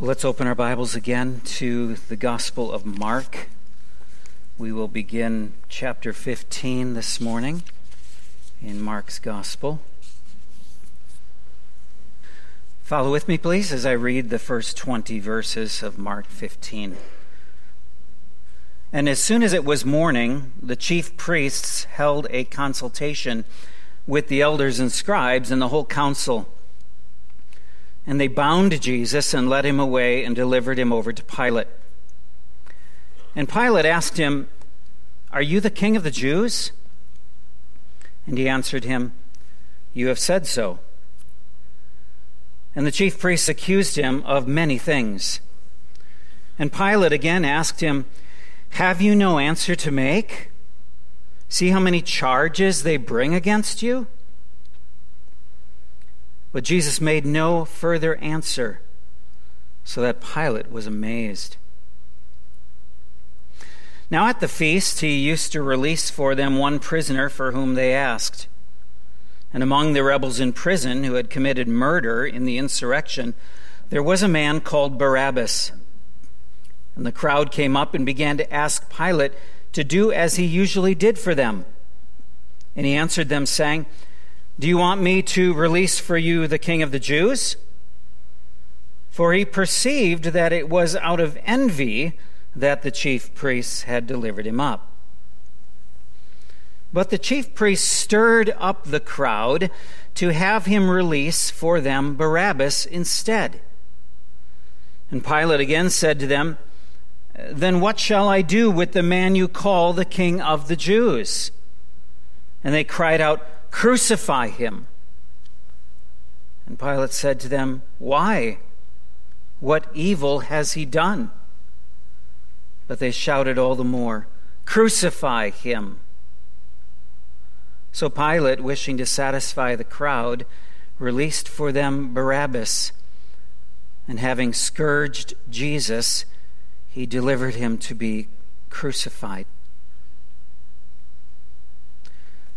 Let's open our Bibles again to the Gospel of Mark. We will begin chapter 15 this morning in Mark's Gospel. Follow with me, please, as I read the first 20 verses of Mark 15. And as soon as it was morning, the chief priests held a consultation with the elders and scribes and the whole council. And they bound Jesus and led him away and delivered him over to Pilate. And Pilate asked him, Are you the king of the Jews? And he answered him, You have said so. And the chief priests accused him of many things. And Pilate again asked him, Have you no answer to make? See how many charges they bring against you? But Jesus made no further answer, so that Pilate was amazed. Now at the feast, he used to release for them one prisoner for whom they asked. And among the rebels in prison who had committed murder in the insurrection, there was a man called Barabbas. And the crowd came up and began to ask Pilate to do as he usually did for them. And he answered them, saying, do you want me to release for you the king of the Jews? For he perceived that it was out of envy that the chief priests had delivered him up. But the chief priests stirred up the crowd to have him release for them Barabbas instead. And Pilate again said to them, Then what shall I do with the man you call the king of the Jews? And they cried out, Crucify him. And Pilate said to them, Why? What evil has he done? But they shouted all the more, Crucify him. So Pilate, wishing to satisfy the crowd, released for them Barabbas, and having scourged Jesus, he delivered him to be crucified.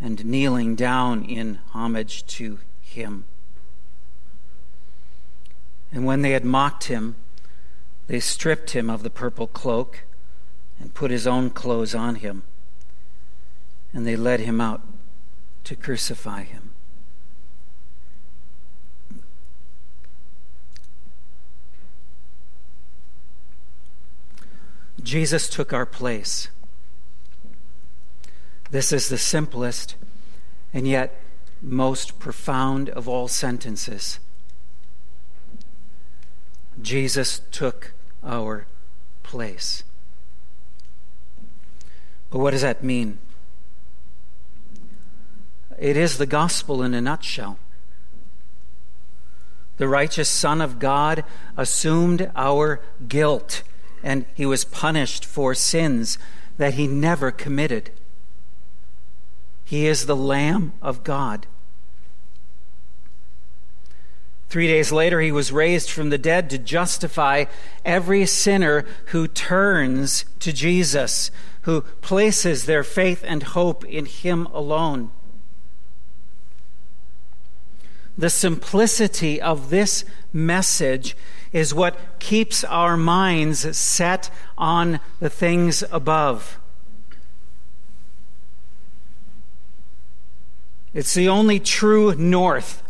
and kneeling down in homage to him. And when they had mocked him, they stripped him of the purple cloak and put his own clothes on him, and they led him out to crucify him. Jesus took our place. This is the simplest and yet most profound of all sentences. Jesus took our place. But what does that mean? It is the gospel in a nutshell. The righteous Son of God assumed our guilt, and he was punished for sins that he never committed. He is the Lamb of God. Three days later, he was raised from the dead to justify every sinner who turns to Jesus, who places their faith and hope in him alone. The simplicity of this message is what keeps our minds set on the things above. It's the only true north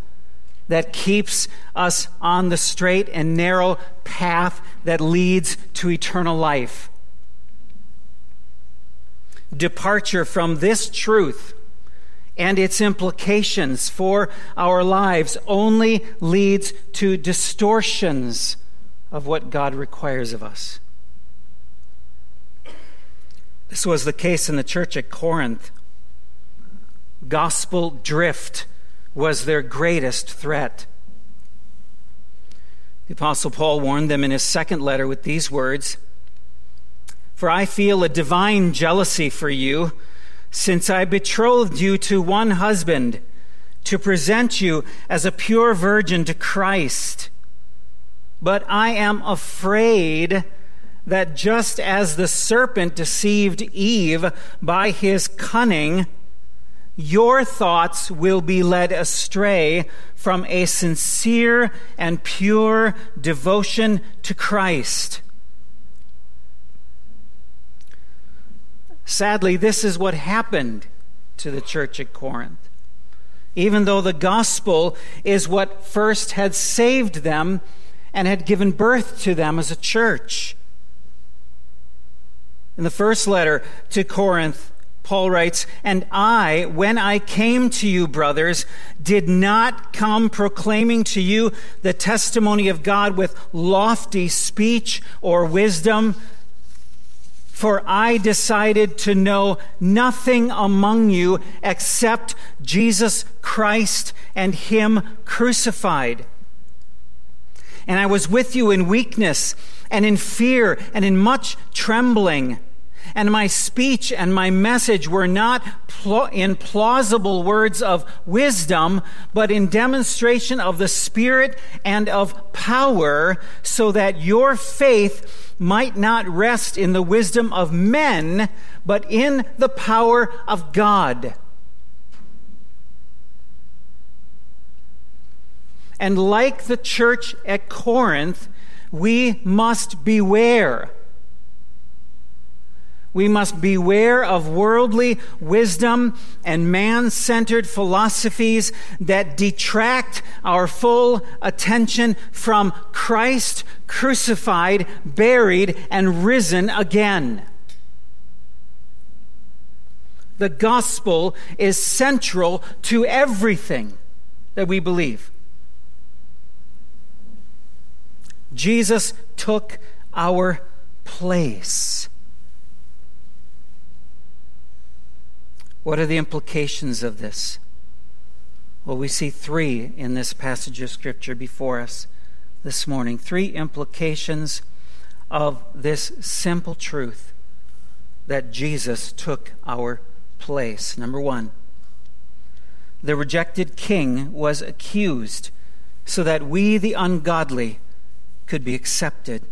that keeps us on the straight and narrow path that leads to eternal life. Departure from this truth and its implications for our lives only leads to distortions of what God requires of us. This was the case in the church at Corinth gospel drift was their greatest threat. The Apostle Paul warned them in his second letter with these words For I feel a divine jealousy for you, since I betrothed you to one husband to present you as a pure virgin to Christ. But I am afraid that just as the serpent deceived Eve by his cunning, your thoughts will be led astray from a sincere and pure devotion to Christ. Sadly, this is what happened to the church at Corinth. Even though the gospel is what first had saved them and had given birth to them as a church. In the first letter to Corinth, Paul writes, And I, when I came to you, brothers, did not come proclaiming to you the testimony of God with lofty speech or wisdom, for I decided to know nothing among you except Jesus Christ and Him crucified. And I was with you in weakness and in fear and in much trembling and my speech and my message were not pl- in plausible words of wisdom, but in demonstration of the Spirit and of power, so that your faith might not rest in the wisdom of men, but in the power of God. And like the church at Corinth, we must beware we must beware of worldly wisdom and man centered philosophies that detract our full attention from Christ crucified, buried, and risen again. The gospel is central to everything that we believe. Jesus took our place. What are the implications of this? Well, we see three in this passage of Scripture before us this morning. Three implications of this simple truth that Jesus took our place. Number one, the rejected king was accused so that we, the ungodly, could be accepted.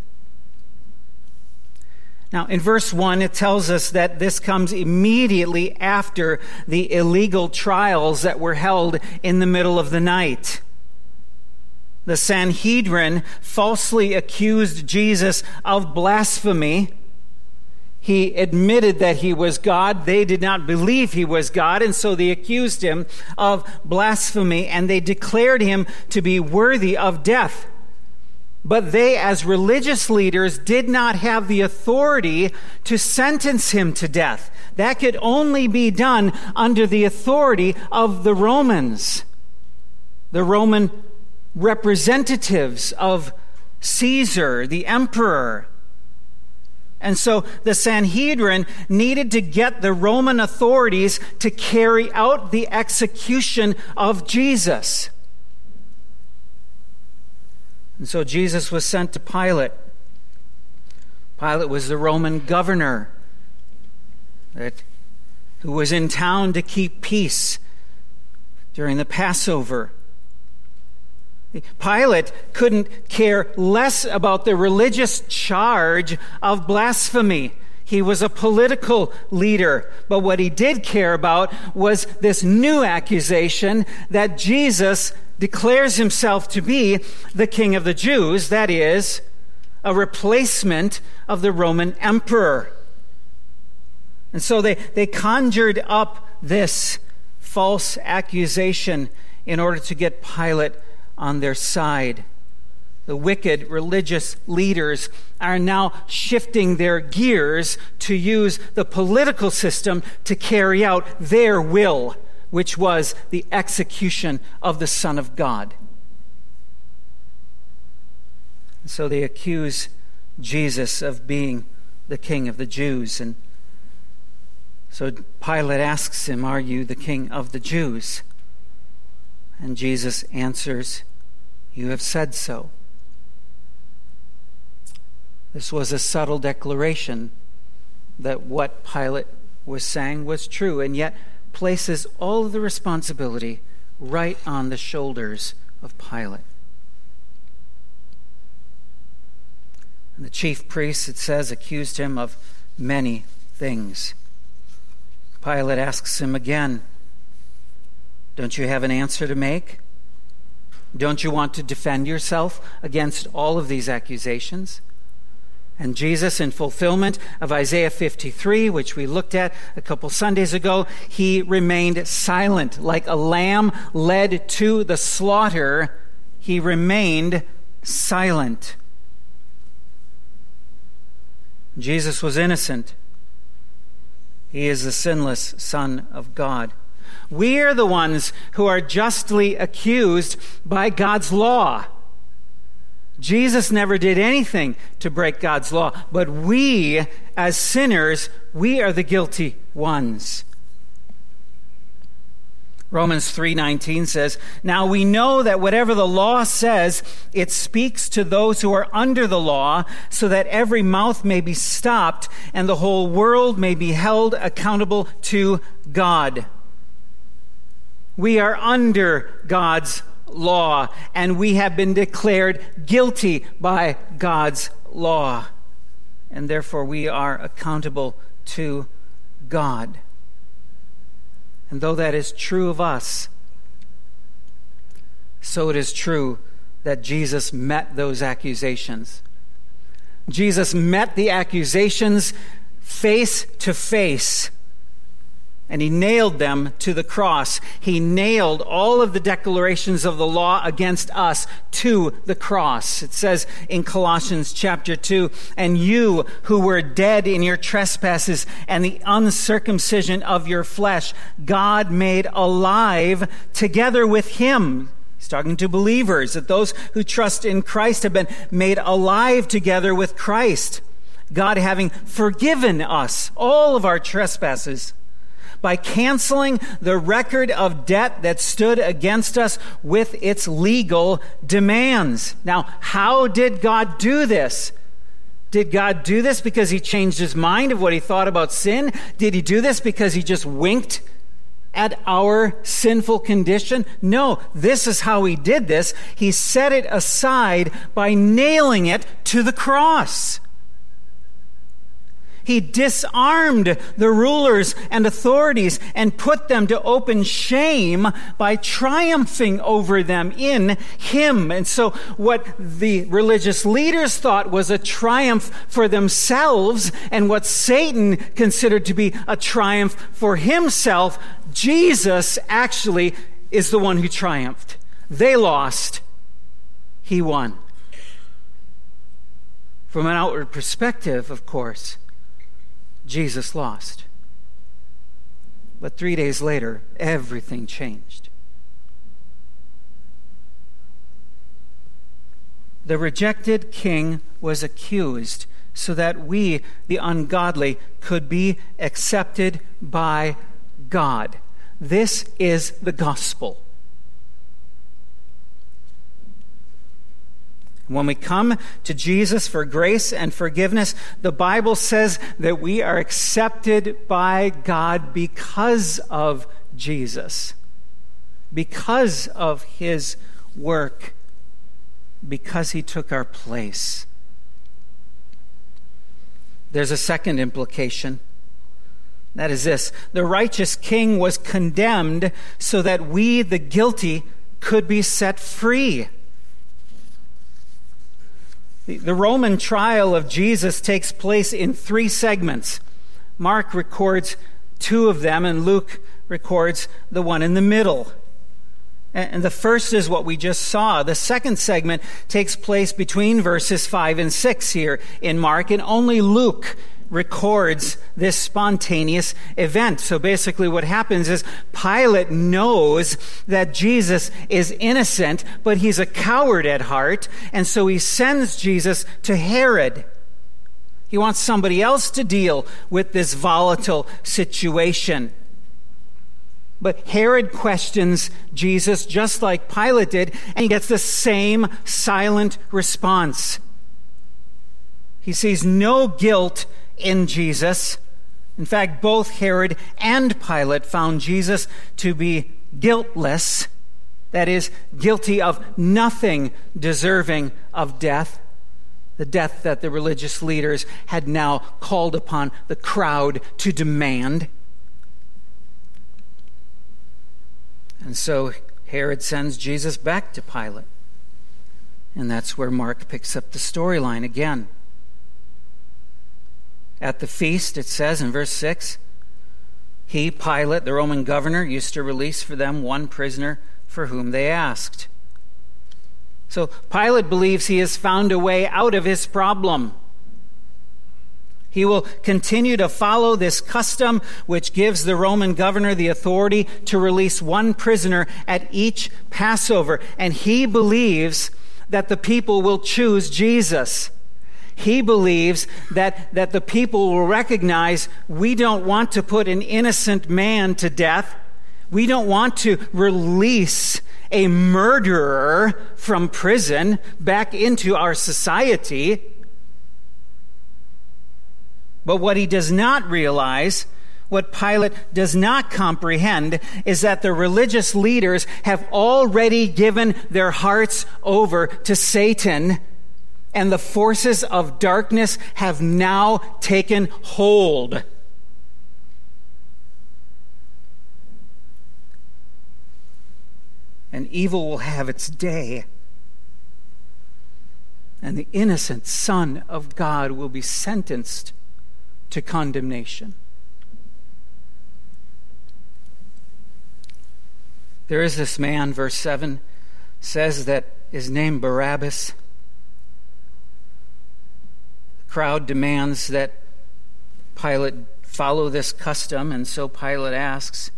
Now, in verse 1, it tells us that this comes immediately after the illegal trials that were held in the middle of the night. The Sanhedrin falsely accused Jesus of blasphemy. He admitted that he was God. They did not believe he was God, and so they accused him of blasphemy, and they declared him to be worthy of death. But they, as religious leaders, did not have the authority to sentence him to death. That could only be done under the authority of the Romans, the Roman representatives of Caesar, the emperor. And so the Sanhedrin needed to get the Roman authorities to carry out the execution of Jesus. And so Jesus was sent to Pilate. Pilate was the Roman governor that, who was in town to keep peace during the Passover. Pilate couldn't care less about the religious charge of blasphemy. He was a political leader, but what he did care about was this new accusation that Jesus declares himself to be the king of the Jews, that is, a replacement of the Roman emperor. And so they, they conjured up this false accusation in order to get Pilate on their side. The wicked religious leaders are now shifting their gears to use the political system to carry out their will which was the execution of the Son of God. So they accuse Jesus of being the king of the Jews. And so Pilate asks him, Are you the king of the Jews? And Jesus answers, You have said so. This was a subtle declaration that what Pilate was saying was true, and yet places all of the responsibility right on the shoulders of Pilate. And the chief priests, it says, accused him of many things. Pilate asks him again, Don't you have an answer to make? Don't you want to defend yourself against all of these accusations? And Jesus, in fulfillment of Isaiah 53, which we looked at a couple Sundays ago, he remained silent. Like a lamb led to the slaughter, he remained silent. Jesus was innocent. He is the sinless Son of God. We are the ones who are justly accused by God's law. Jesus never did anything to break God's law, but we, as sinners, we are the guilty ones. Romans 3:19 says, "Now we know that whatever the law says, it speaks to those who are under the law, so that every mouth may be stopped and the whole world may be held accountable to God." We are under God's law, and we have been declared guilty by God's law. And therefore, we are accountable to God. And though that is true of us, so it is true that Jesus met those accusations. Jesus met the accusations face to face and he nailed them to the cross. He nailed all of the declarations of the law against us to the cross. It says in Colossians chapter 2 And you who were dead in your trespasses and the uncircumcision of your flesh, God made alive together with him. He's talking to believers that those who trust in Christ have been made alive together with Christ. God having forgiven us all of our trespasses by canceling the record of debt that stood against us with its legal demands. Now, how did God do this? Did God do this because he changed his mind of what he thought about sin? Did he do this because he just winked at our sinful condition? No, this is how he did this. He set it aside by nailing it to the cross. He disarmed the rulers and authorities and put them to open shame by triumphing over them in Him. And so, what the religious leaders thought was a triumph for themselves, and what Satan considered to be a triumph for himself, Jesus actually is the one who triumphed. They lost, He won. From an outward perspective, of course. Jesus lost. But three days later, everything changed. The rejected king was accused so that we, the ungodly, could be accepted by God. This is the gospel. When we come to Jesus for grace and forgiveness, the Bible says that we are accepted by God because of Jesus, because of his work, because he took our place. There's a second implication. That is this the righteous king was condemned so that we, the guilty, could be set free. The Roman trial of Jesus takes place in three segments. Mark records two of them, and Luke records the one in the middle. And the first is what we just saw. The second segment takes place between verses 5 and 6 here in Mark, and only Luke records this spontaneous event. So basically, what happens is Pilate knows that Jesus is innocent, but he's a coward at heart, and so he sends Jesus to Herod. He wants somebody else to deal with this volatile situation. But Herod questions Jesus just like Pilate did, and he gets the same silent response. He sees no guilt in Jesus. In fact, both Herod and Pilate found Jesus to be guiltless, that is, guilty of nothing deserving of death, the death that the religious leaders had now called upon the crowd to demand. And so Herod sends Jesus back to Pilate. And that's where Mark picks up the storyline again. At the feast, it says in verse 6 He, Pilate, the Roman governor, used to release for them one prisoner for whom they asked. So Pilate believes he has found a way out of his problem. He will continue to follow this custom, which gives the Roman governor the authority to release one prisoner at each Passover. And he believes that the people will choose Jesus. He believes that, that the people will recognize we don't want to put an innocent man to death. We don't want to release a murderer from prison back into our society. But what he does not realize, what Pilate does not comprehend, is that the religious leaders have already given their hearts over to Satan, and the forces of darkness have now taken hold. And evil will have its day and the innocent Son of God will be sentenced to condemnation. There is this man, verse 7 says that his name Barabbas. Crowd demands that Pilate follow this custom, and so Pilate asks,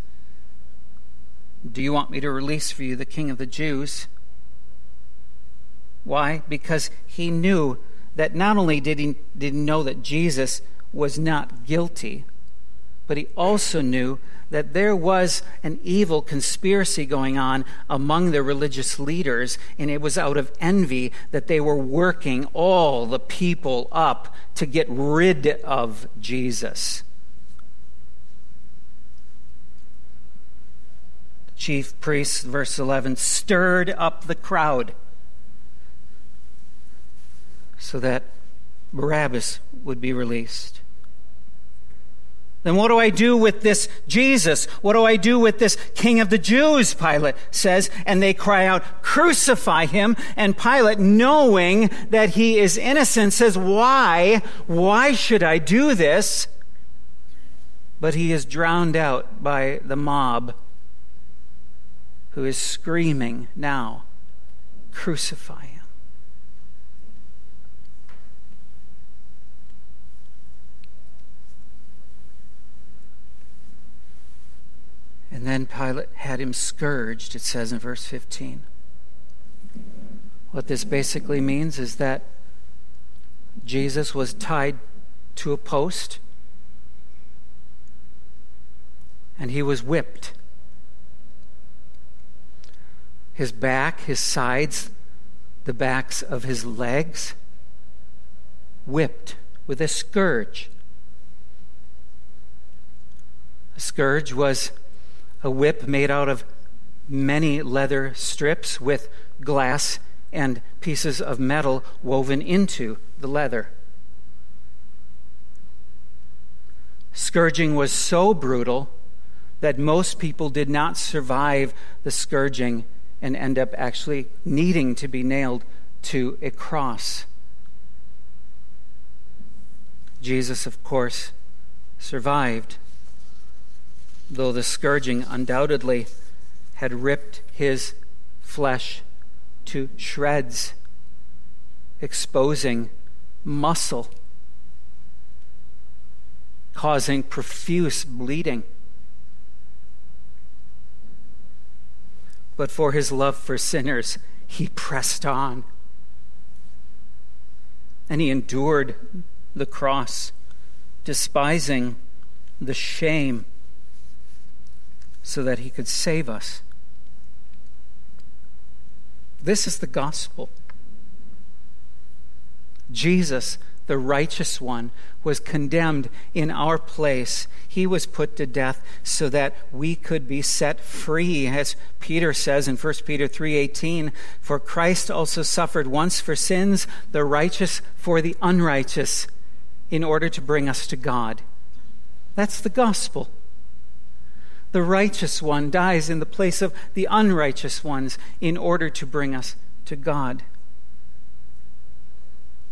Do you want me to release for you the king of the Jews? Why? Because he knew that not only did he, did he know that Jesus was not guilty, but he also knew that there was an evil conspiracy going on among the religious leaders, and it was out of envy that they were working all the people up to get rid of Jesus. Chief priests, verse 11, stirred up the crowd so that Barabbas would be released. Then what do I do with this Jesus? What do I do with this King of the Jews? Pilate says. And they cry out, Crucify him. And Pilate, knowing that he is innocent, says, Why? Why should I do this? But he is drowned out by the mob who is screaming now, Crucify him. And then Pilate had him scourged, it says in verse 15. What this basically means is that Jesus was tied to a post and he was whipped. His back, his sides, the backs of his legs, whipped with a scourge. A scourge was a whip made out of many leather strips with glass and pieces of metal woven into the leather. Scourging was so brutal that most people did not survive the scourging and end up actually needing to be nailed to a cross. Jesus, of course, survived though the scourging undoubtedly had ripped his flesh to shreds, exposing muscle, causing profuse bleeding. But for his love for sinners, he pressed on. And he endured the cross, despising the shame so that he could save us. This is the gospel. Jesus, the righteous one, was condemned in our place. He was put to death so that we could be set free. As Peter says in 1 Peter 3:18, "For Christ also suffered once for sins, the righteous for the unrighteous, in order to bring us to God." That's the gospel. The righteous one dies in the place of the unrighteous ones in order to bring us to God.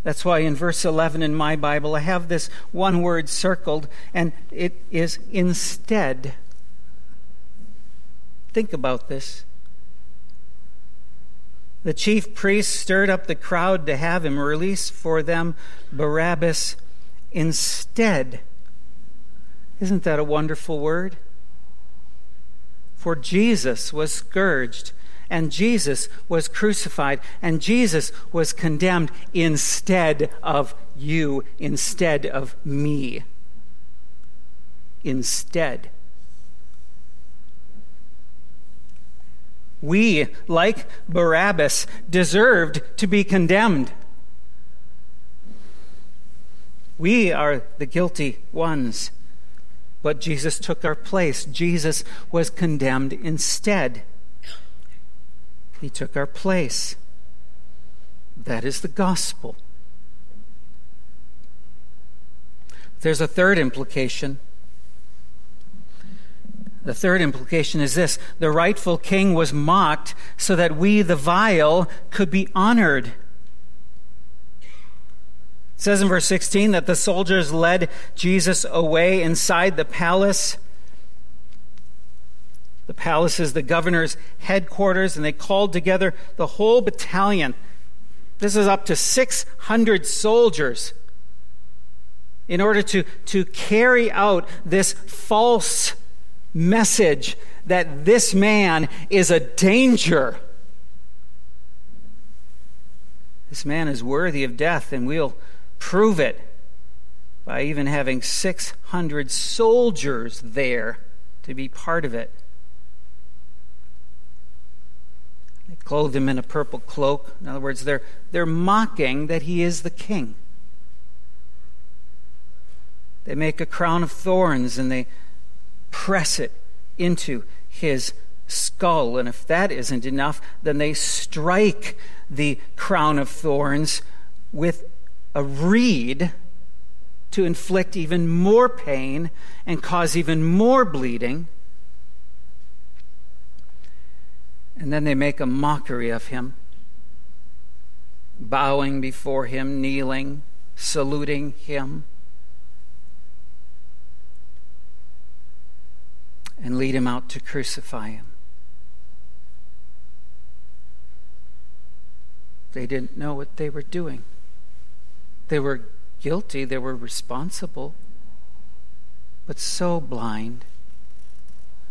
That's why in verse 11 in my Bible, I have this one word circled, and it is instead. Think about this. The chief priests stirred up the crowd to have him release for them Barabbas instead. Isn't that a wonderful word? For Jesus was scourged and Jesus was crucified, and Jesus was condemned instead of you, instead of me. Instead. We, like Barabbas, deserved to be condemned. We are the guilty ones. But Jesus took our place. Jesus was condemned instead. He took our place. That is the gospel. There's a third implication. The third implication is this the rightful king was mocked so that we, the vile, could be honored. It says in verse 16 that the soldiers led Jesus away inside the palace the palace is the governor's headquarters, and they called together the whole battalion. This is up to 600 soldiers in order to, to carry out this false message that this man is a danger. This man is worthy of death, and we'll prove it by even having 600 soldiers there to be part of it. They clothed him in a purple cloak. In other words, they're, they're mocking that he is the king. They make a crown of thorns and they press it into his skull. And if that isn't enough, then they strike the crown of thorns with a reed to inflict even more pain and cause even more bleeding. And then they make a mockery of him, bowing before him, kneeling, saluting him, and lead him out to crucify him. They didn't know what they were doing. They were guilty, they were responsible, but so blind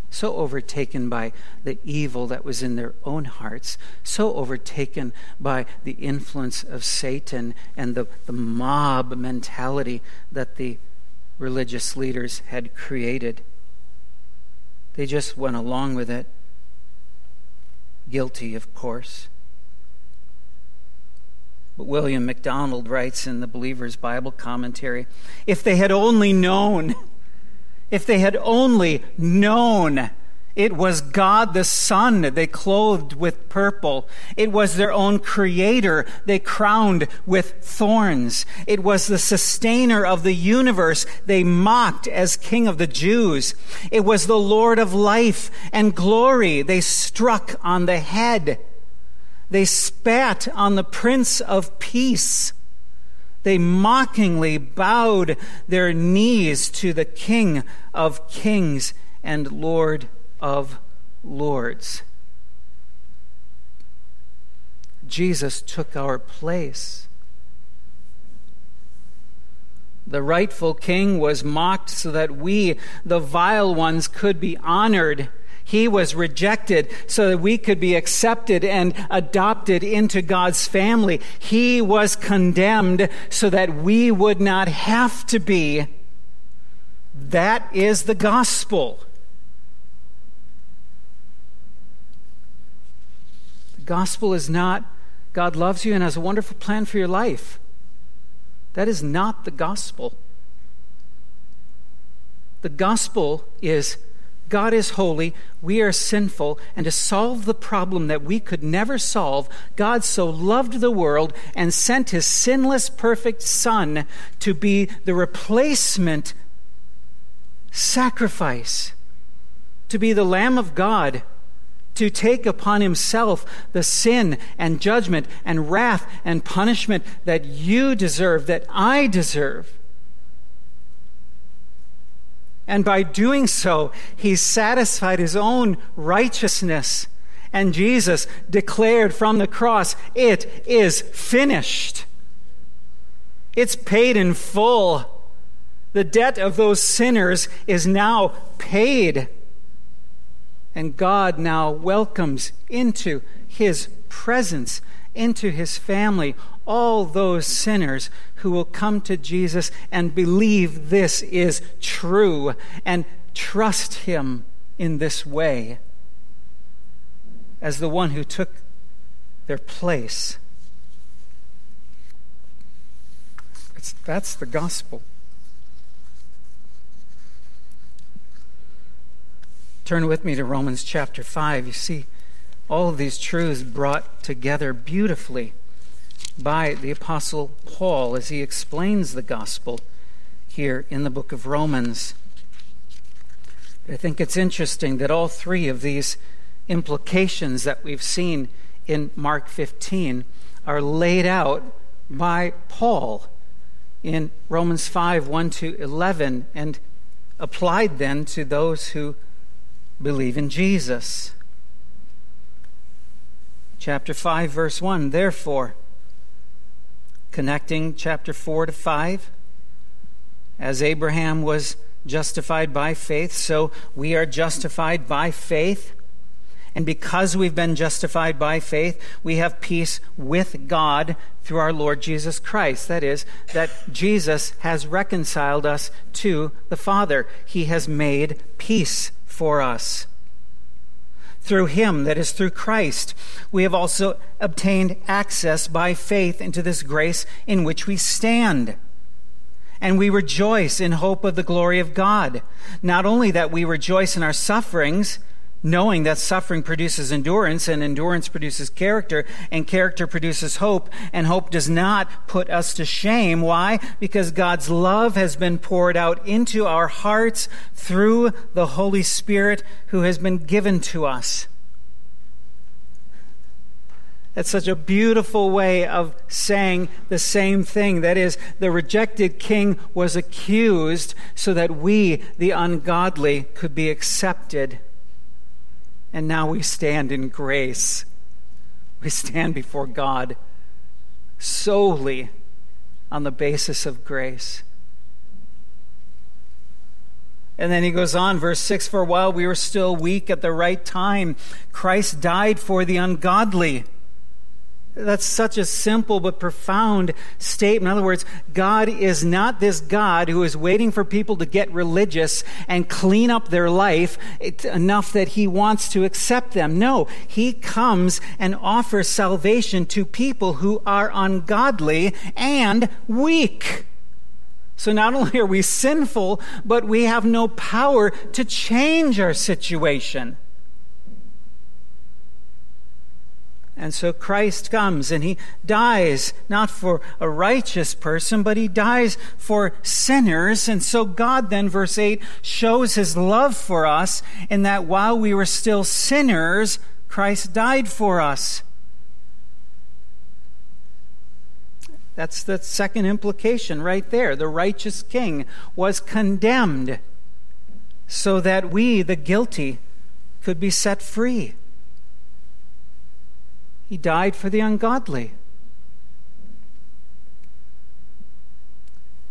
so overtaken by the evil that was in their own hearts, so overtaken by the influence of Satan and the, the mob mentality that the religious leaders had created. They just went along with it. Guilty, of course. But William MacDonald writes in the Believer's Bible Commentary if they had only known if they had only known it was God the Son they clothed with purple. It was their own Creator they crowned with thorns. It was the sustainer of the universe they mocked as King of the Jews. It was the Lord of life and glory they struck on the head. They spat on the Prince of Peace. They mockingly bowed their knees to the King of kings and Lord of lords. Jesus took our place. The rightful king was mocked so that we, the vile ones, could be honored. He was rejected so that we could be accepted and adopted into God's family. He was condemned so that we would not have to be. That is the gospel. The gospel is not God loves you and has a wonderful plan for your life. That is not the gospel. The gospel is God is holy, we are sinful, and to solve the problem that we could never solve, God so loved the world and sent his sinless, perfect Son to be the replacement sacrifice, to be the Lamb of God to take upon himself the sin and judgment and wrath and punishment that you deserve, that I deserve. And by doing so, he satisfied his own righteousness. And Jesus declared from the cross, It is finished. It's paid in full. The debt of those sinners is now paid. And God now welcomes into his presence, into his family, all those sinners who will come to Jesus and believe this is true and trust him in this way as the one who took their place. It's, that's the gospel. Turn with me to Romans chapter 5. You see all of these truths brought together beautifully by the Apostle Paul as he explains the gospel here in the book of Romans. I think it's interesting that all three of these implications that we've seen in Mark 15 are laid out by Paul in Romans 5 1 to 11 and applied then to those who believe in Jesus. Chapter 5, verse 1 Therefore, connecting chapter 4 to 5, as Abraham was justified by faith, so we are justified by faith. And because we've been justified by faith, we have peace with God through our Lord Jesus Christ. That is, that Jesus has reconciled us to the Father. He has made peace for us. Through him, that is, through Christ, we have also obtained access by faith into this grace in which we stand. And we rejoice in hope of the glory of God. Not only that we rejoice in our sufferings, knowing that suffering produces endurance, and endurance produces character, and character produces hope, and hope does not put us to shame. Why? Because God's love has been poured out into our hearts through the Holy Spirit who has been given to us. That's such a beautiful way of saying the same thing. That is, the rejected king was accused so that we, the ungodly, could be accepted. And now we stand in grace. We stand before God solely on the basis of grace. And then he goes on, verse 6 For while we were still weak at the right time, Christ died for the ungodly. That's such a simple but profound statement. In other words, God is not this God who is waiting for people to get religious and clean up their life enough that he wants to accept them. No, he comes and offers salvation to people who are ungodly and weak. So not only are we sinful, but we have no power to change our situation. And so Christ comes and he dies not for a righteous person, but he dies for sinners. And so God then, verse 8, shows his love for us in that while we were still sinners, Christ died for us. That's the second implication right there. The righteous king was condemned so that we, the guilty, could be set free. He died for the ungodly.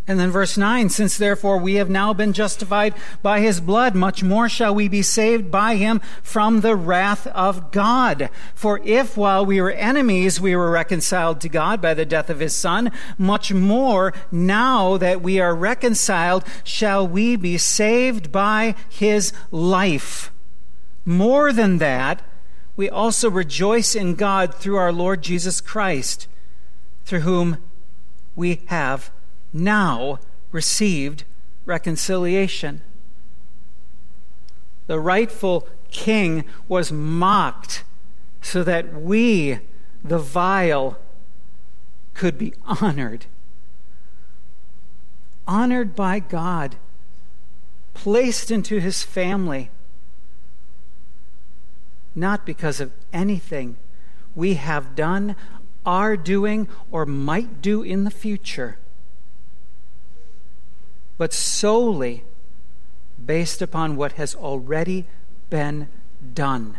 And then verse 9, since therefore we have now been justified by his blood, much more shall we be saved by him from the wrath of God. For if while we were enemies we were reconciled to God by the death of his son, much more now that we are reconciled shall we be saved by his life. More than that, we also rejoice in God through our Lord Jesus Christ, through whom we have now received reconciliation. The rightful king was mocked so that we, the vile, could be honored. Honored by God, placed into his family, not because of anything we have done, are doing, or might do in the future, but solely based upon what has already been done.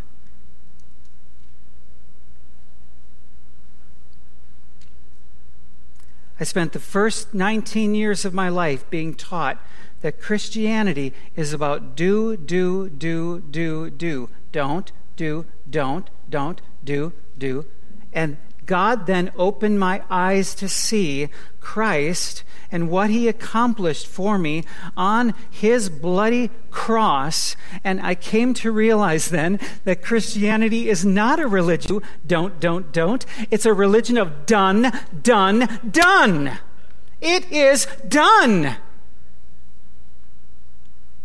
I spent the first 19 years of my life being taught that Christianity is about do, do, do, do, do. Don't, do, don't, don't, do, do. And God then opened my eyes to see Christ and what he accomplished for me on his bloody cross. And I came to realize then that Christianity is not a religion, don't, don't, don't. It's a religion of done, done, done. It is done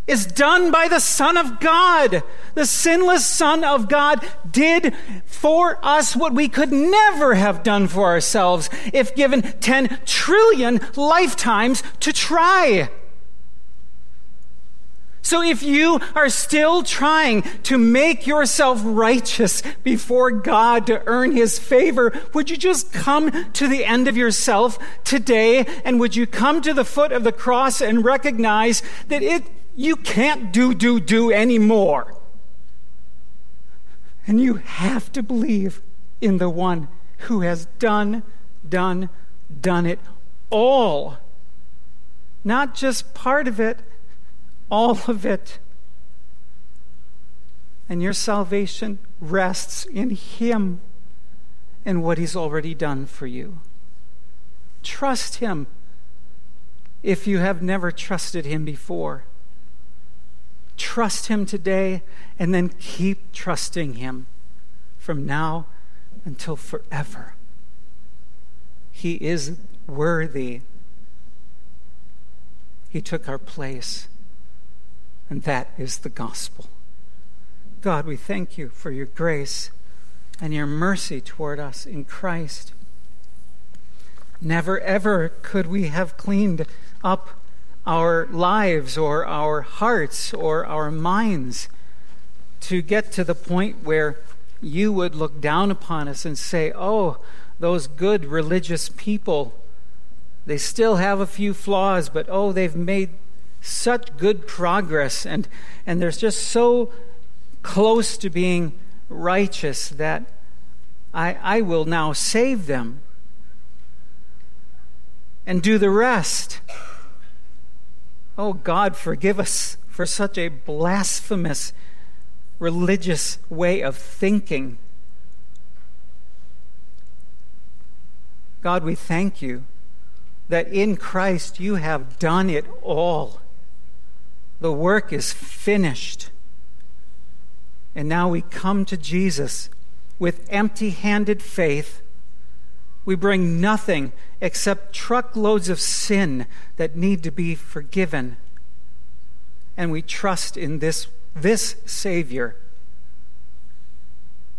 is done by the Son of God. The sinless Son of God did for us what we could never have done for ourselves if given 10 trillion lifetimes to try. So if you are still trying to make yourself righteous before God to earn His favor, would you just come to the end of yourself today and would you come to the foot of the cross and recognize that it you can't do, do, do anymore. And you have to believe in the one who has done, done, done it all. Not just part of it, all of it. And your salvation rests in Him and what He's already done for you. Trust Him if you have never trusted Him before. Trust Him today and then keep trusting Him from now until forever. He is worthy. He took our place, and that is the gospel. God, we thank you for your grace and your mercy toward us in Christ. Never, ever could we have cleaned up our lives or our hearts or our minds to get to the point where you would look down upon us and say, Oh, those good religious people, they still have a few flaws, but oh, they've made such good progress and, and they're just so close to being righteous that I, I will now save them and do the rest. Oh, God, forgive us for such a blasphemous religious way of thinking. God, we thank you that in Christ you have done it all. The work is finished. And now we come to Jesus with empty handed faith we bring nothing except truckloads of sin that need to be forgiven. And we trust in this, this Savior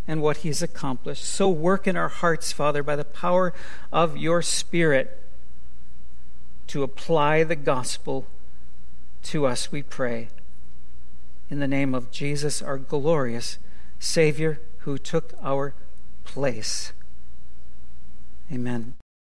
and what He's accomplished. So work in our hearts, Father, by the power of your Spirit to apply the gospel to us, we pray. In the name of Jesus, our glorious Savior who took our place. Amen.